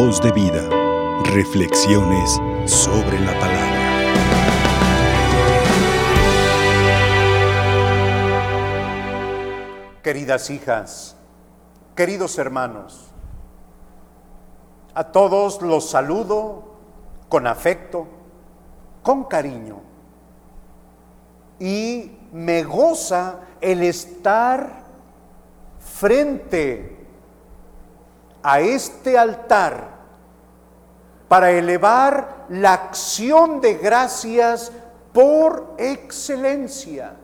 Voz de vida. Reflexiones sobre la palabra. Queridas hijas, queridos hermanos, a todos los saludo con afecto, con cariño. Y me goza el estar frente a este altar para elevar la acción de gracias por excelencia.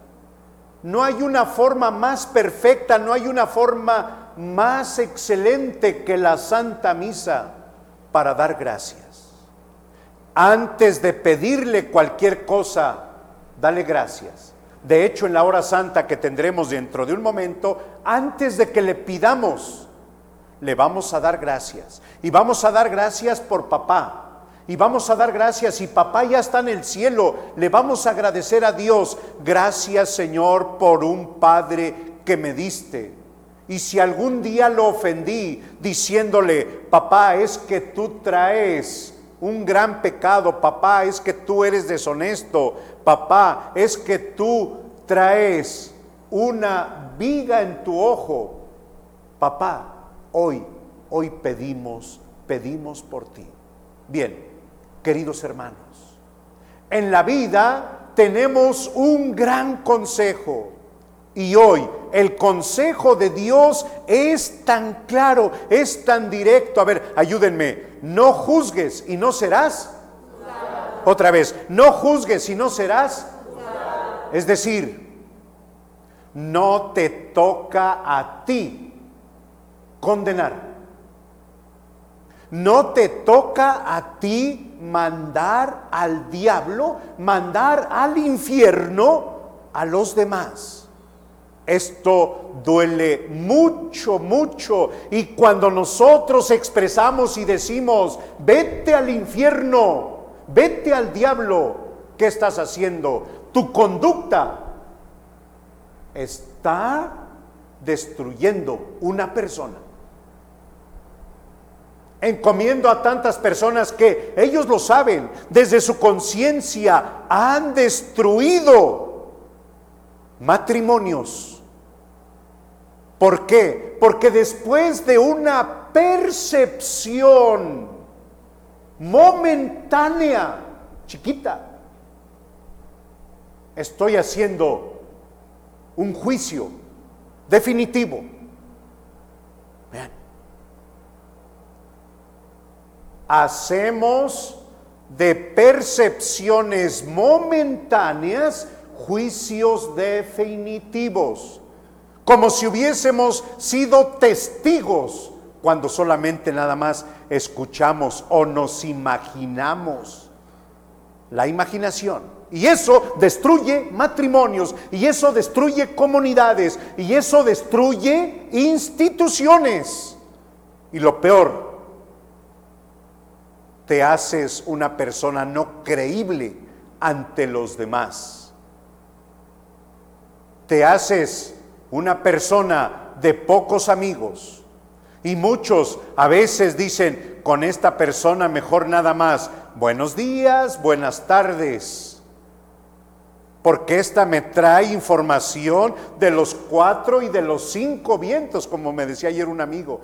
No hay una forma más perfecta, no hay una forma más excelente que la Santa Misa para dar gracias. Antes de pedirle cualquier cosa, dale gracias. De hecho, en la hora santa que tendremos dentro de un momento, antes de que le pidamos, le vamos a dar gracias. Y vamos a dar gracias por papá. Y vamos a dar gracias. Y papá ya está en el cielo. Le vamos a agradecer a Dios. Gracias Señor por un Padre que me diste. Y si algún día lo ofendí diciéndole, papá, es que tú traes un gran pecado, papá, es que tú eres deshonesto, papá, es que tú traes una viga en tu ojo. Papá, hoy, hoy pedimos, pedimos por ti. Bien, queridos hermanos, en la vida tenemos un gran consejo. Y hoy el consejo de Dios es tan claro, es tan directo. A ver, ayúdenme. No juzgues y no serás. Otra vez, no juzgues y no serás. Es decir, no te toca a ti condenar. No te toca a ti mandar al diablo, mandar al infierno a los demás. Esto duele mucho, mucho. Y cuando nosotros expresamos y decimos, vete al infierno, vete al diablo, ¿qué estás haciendo? Tu conducta está destruyendo una persona. Encomiendo a tantas personas que ellos lo saben, desde su conciencia han destruido matrimonios. ¿Por qué? Porque después de una percepción momentánea, chiquita, estoy haciendo un juicio definitivo. Vean. Hacemos de percepciones momentáneas juicios definitivos, como si hubiésemos sido testigos cuando solamente nada más escuchamos o nos imaginamos. La imaginación. Y eso destruye matrimonios, y eso destruye comunidades, y eso destruye instituciones. Y lo peor, te haces una persona no creíble ante los demás. Te haces una persona de pocos amigos. Y muchos a veces dicen, con esta persona mejor nada más, buenos días, buenas tardes. Porque esta me trae información de los cuatro y de los cinco vientos, como me decía ayer un amigo.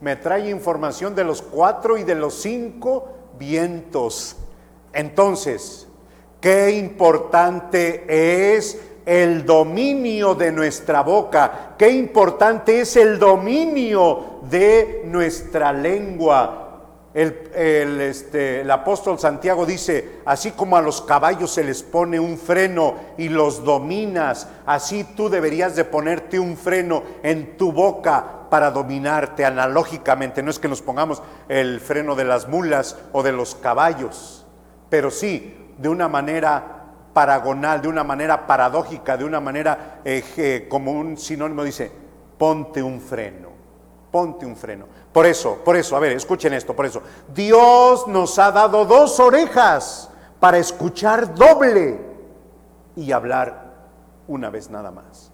Me trae información de los cuatro y de los cinco vientos. Entonces, qué importante es el dominio de nuestra boca, qué importante es el dominio de nuestra lengua. El, el, este, el, apóstol Santiago dice, así como a los caballos se les pone un freno y los dominas, así tú deberías de ponerte un freno en tu boca para dominarte analógicamente. No es que nos pongamos el freno de las mulas o de los caballos, pero sí de una manera paragonal, de una manera paradójica, de una manera eh, como un sinónimo dice, ponte un freno, ponte un freno. Por eso, por eso, a ver, escuchen esto, por eso, Dios nos ha dado dos orejas para escuchar doble y hablar una vez nada más.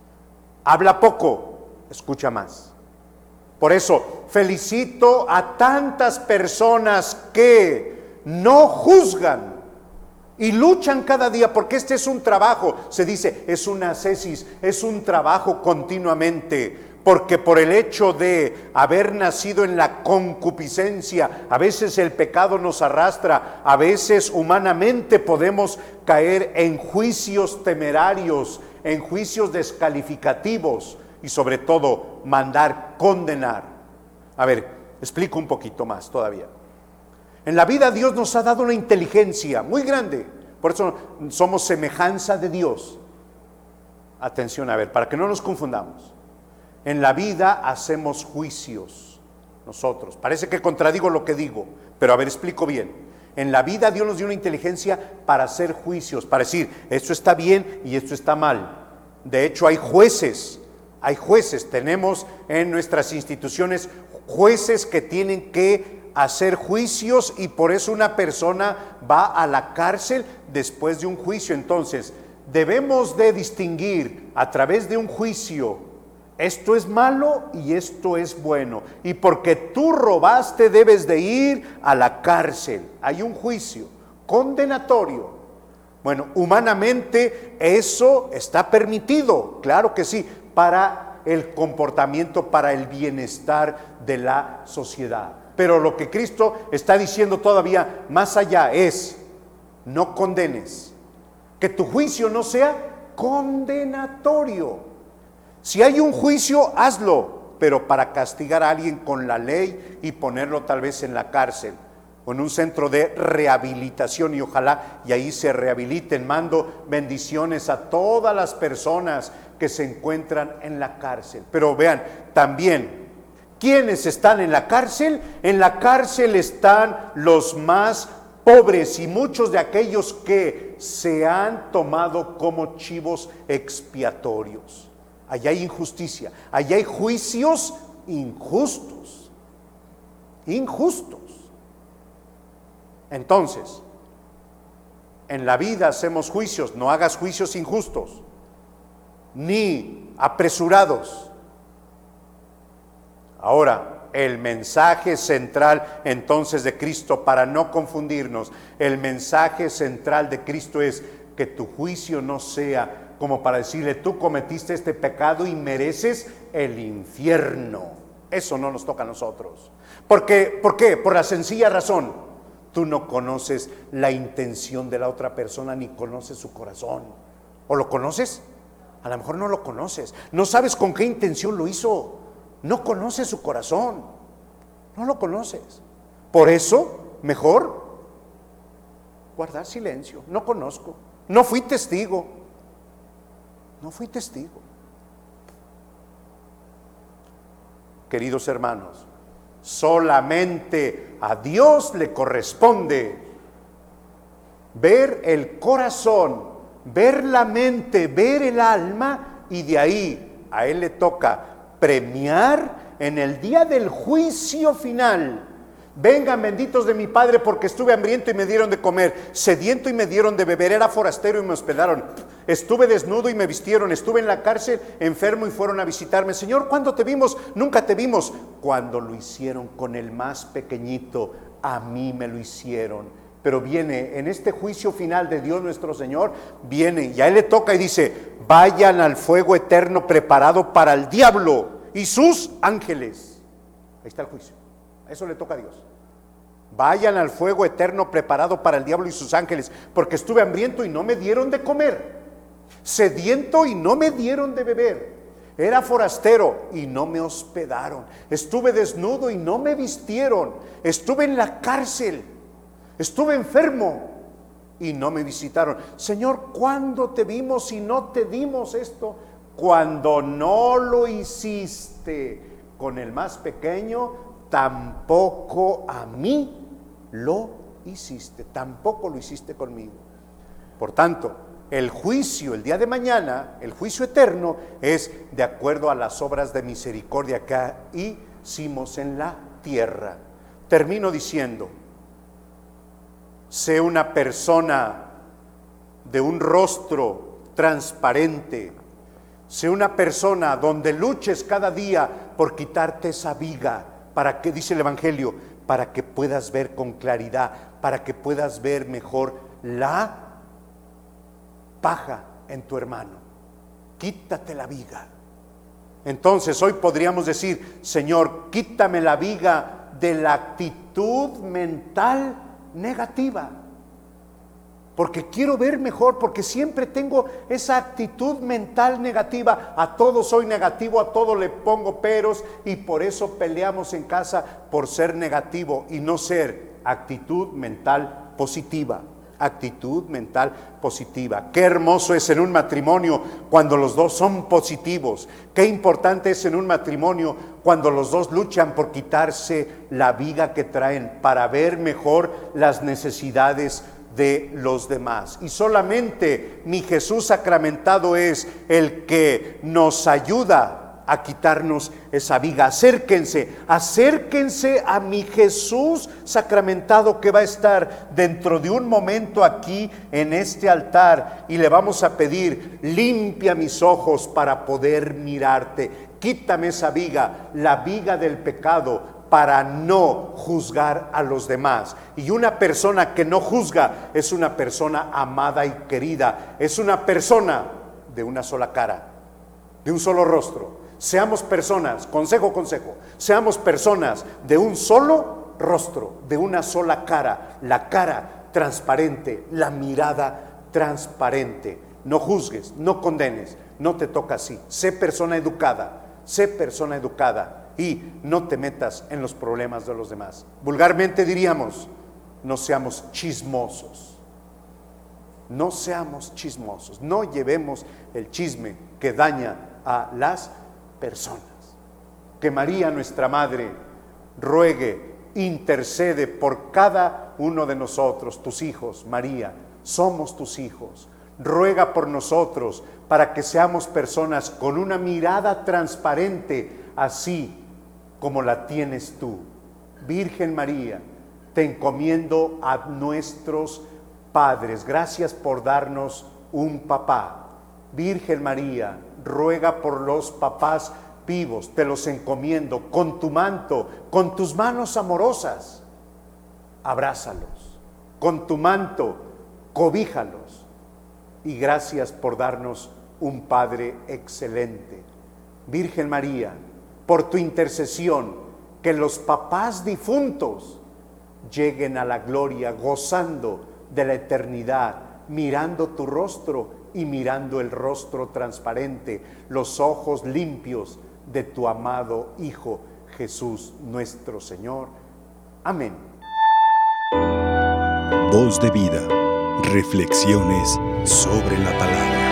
Habla poco, escucha más. Por eso felicito a tantas personas que no juzgan y luchan cada día porque este es un trabajo, se dice, es una cesis, es un trabajo continuamente porque por el hecho de haber nacido en la concupiscencia, a veces el pecado nos arrastra, a veces humanamente podemos caer en juicios temerarios, en juicios descalificativos y sobre todo mandar condenar. A ver, explico un poquito más todavía. En la vida Dios nos ha dado una inteligencia muy grande, por eso somos semejanza de Dios. Atención, a ver, para que no nos confundamos. En la vida hacemos juicios nosotros. Parece que contradigo lo que digo, pero a ver, explico bien. En la vida Dios nos dio una inteligencia para hacer juicios, para decir, esto está bien y esto está mal. De hecho, hay jueces, hay jueces, tenemos en nuestras instituciones jueces que tienen que hacer juicios y por eso una persona va a la cárcel después de un juicio. Entonces, debemos de distinguir a través de un juicio esto es malo y esto es bueno. Y porque tú robaste debes de ir a la cárcel. Hay un juicio condenatorio. Bueno, humanamente eso está permitido, claro que sí, para el comportamiento, para el bienestar de la sociedad. Pero lo que Cristo está diciendo todavía más allá es, no condenes, que tu juicio no sea condenatorio. Si hay un juicio, hazlo, pero para castigar a alguien con la ley y ponerlo tal vez en la cárcel o en un centro de rehabilitación y ojalá y ahí se rehabiliten. Mando bendiciones a todas las personas que se encuentran en la cárcel. Pero vean, también, ¿quiénes están en la cárcel? En la cárcel están los más pobres y muchos de aquellos que se han tomado como chivos expiatorios allá hay injusticia, allá hay juicios injustos, injustos. Entonces, en la vida hacemos juicios, no hagas juicios injustos, ni apresurados. Ahora, el mensaje central entonces de Cristo, para no confundirnos, el mensaje central de Cristo es que tu juicio no sea como para decirle, tú cometiste este pecado y mereces el infierno. Eso no nos toca a nosotros. ¿Por qué? Por la sencilla razón, tú no conoces la intención de la otra persona ni conoces su corazón. ¿O lo conoces? A lo mejor no lo conoces. No sabes con qué intención lo hizo. No conoces su corazón. No lo conoces. Por eso, mejor guardar silencio. No conozco. No fui testigo. No fui testigo. Queridos hermanos, solamente a Dios le corresponde ver el corazón, ver la mente, ver el alma y de ahí a Él le toca premiar en el día del juicio final Vengan benditos de mi Padre porque estuve hambriento y me dieron de comer, sediento y me dieron de beber, era forastero y me hospedaron, estuve desnudo y me vistieron, estuve en la cárcel enfermo y fueron a visitarme. Señor, ¿cuándo te vimos? Nunca te vimos. Cuando lo hicieron con el más pequeñito, a mí me lo hicieron. Pero viene en este juicio final de Dios nuestro Señor, viene y a él le toca y dice, vayan al fuego eterno preparado para el diablo y sus ángeles. Ahí está el juicio. Eso le toca a Dios. Vayan al fuego eterno preparado para el diablo y sus ángeles, porque estuve hambriento y no me dieron de comer, sediento y no me dieron de beber, era forastero y no me hospedaron, estuve desnudo y no me vistieron, estuve en la cárcel, estuve enfermo y no me visitaron. Señor, ¿cuándo te vimos y no te dimos esto? Cuando no lo hiciste con el más pequeño, tampoco a mí lo hiciste, tampoco lo hiciste conmigo. Por tanto, el juicio el día de mañana, el juicio eterno, es de acuerdo a las obras de misericordia que hicimos en la tierra. Termino diciendo, sé una persona de un rostro transparente, Sé una persona donde luches cada día por quitarte esa viga. ¿Para qué dice el Evangelio? Para que puedas ver con claridad, para que puedas ver mejor la paja en tu hermano. Quítate la viga. Entonces hoy podríamos decir, Señor, quítame la viga de la actitud mental negativa. Porque quiero ver mejor, porque siempre tengo esa actitud mental negativa. A todo soy negativo, a todo le pongo peros y por eso peleamos en casa por ser negativo y no ser actitud mental positiva actitud mental positiva. Qué hermoso es en un matrimonio cuando los dos son positivos. Qué importante es en un matrimonio cuando los dos luchan por quitarse la viga que traen para ver mejor las necesidades de los demás. Y solamente mi Jesús sacramentado es el que nos ayuda a quitarnos esa viga. Acérquense, acérquense a mi Jesús sacramentado que va a estar dentro de un momento aquí en este altar y le vamos a pedir, limpia mis ojos para poder mirarte. Quítame esa viga, la viga del pecado, para no juzgar a los demás. Y una persona que no juzga es una persona amada y querida, es una persona de una sola cara, de un solo rostro Seamos personas, consejo, consejo, seamos personas de un solo rostro, de una sola cara, la cara transparente, la mirada transparente. No juzgues, no condenes, no te toca así. Sé persona educada, sé persona educada y no te metas en los problemas de los demás. Vulgarmente diríamos, no seamos chismosos. No seamos chismosos, no llevemos el chisme que daña a las personas. Que María, nuestra Madre, ruegue, intercede por cada uno de nosotros, tus hijos, María, somos tus hijos. Ruega por nosotros para que seamos personas con una mirada transparente, así como la tienes tú. Virgen María, te encomiendo a nuestros padres. Gracias por darnos un papá. Virgen María, ruega por los papás vivos, te los encomiendo, con tu manto, con tus manos amorosas, abrázalos, con tu manto, cobíjalos. Y gracias por darnos un Padre excelente. Virgen María, por tu intercesión, que los papás difuntos lleguen a la gloria gozando de la eternidad, mirando tu rostro y mirando el rostro transparente, los ojos limpios de tu amado Hijo Jesús nuestro Señor. Amén. Voz de vida, reflexiones sobre la palabra.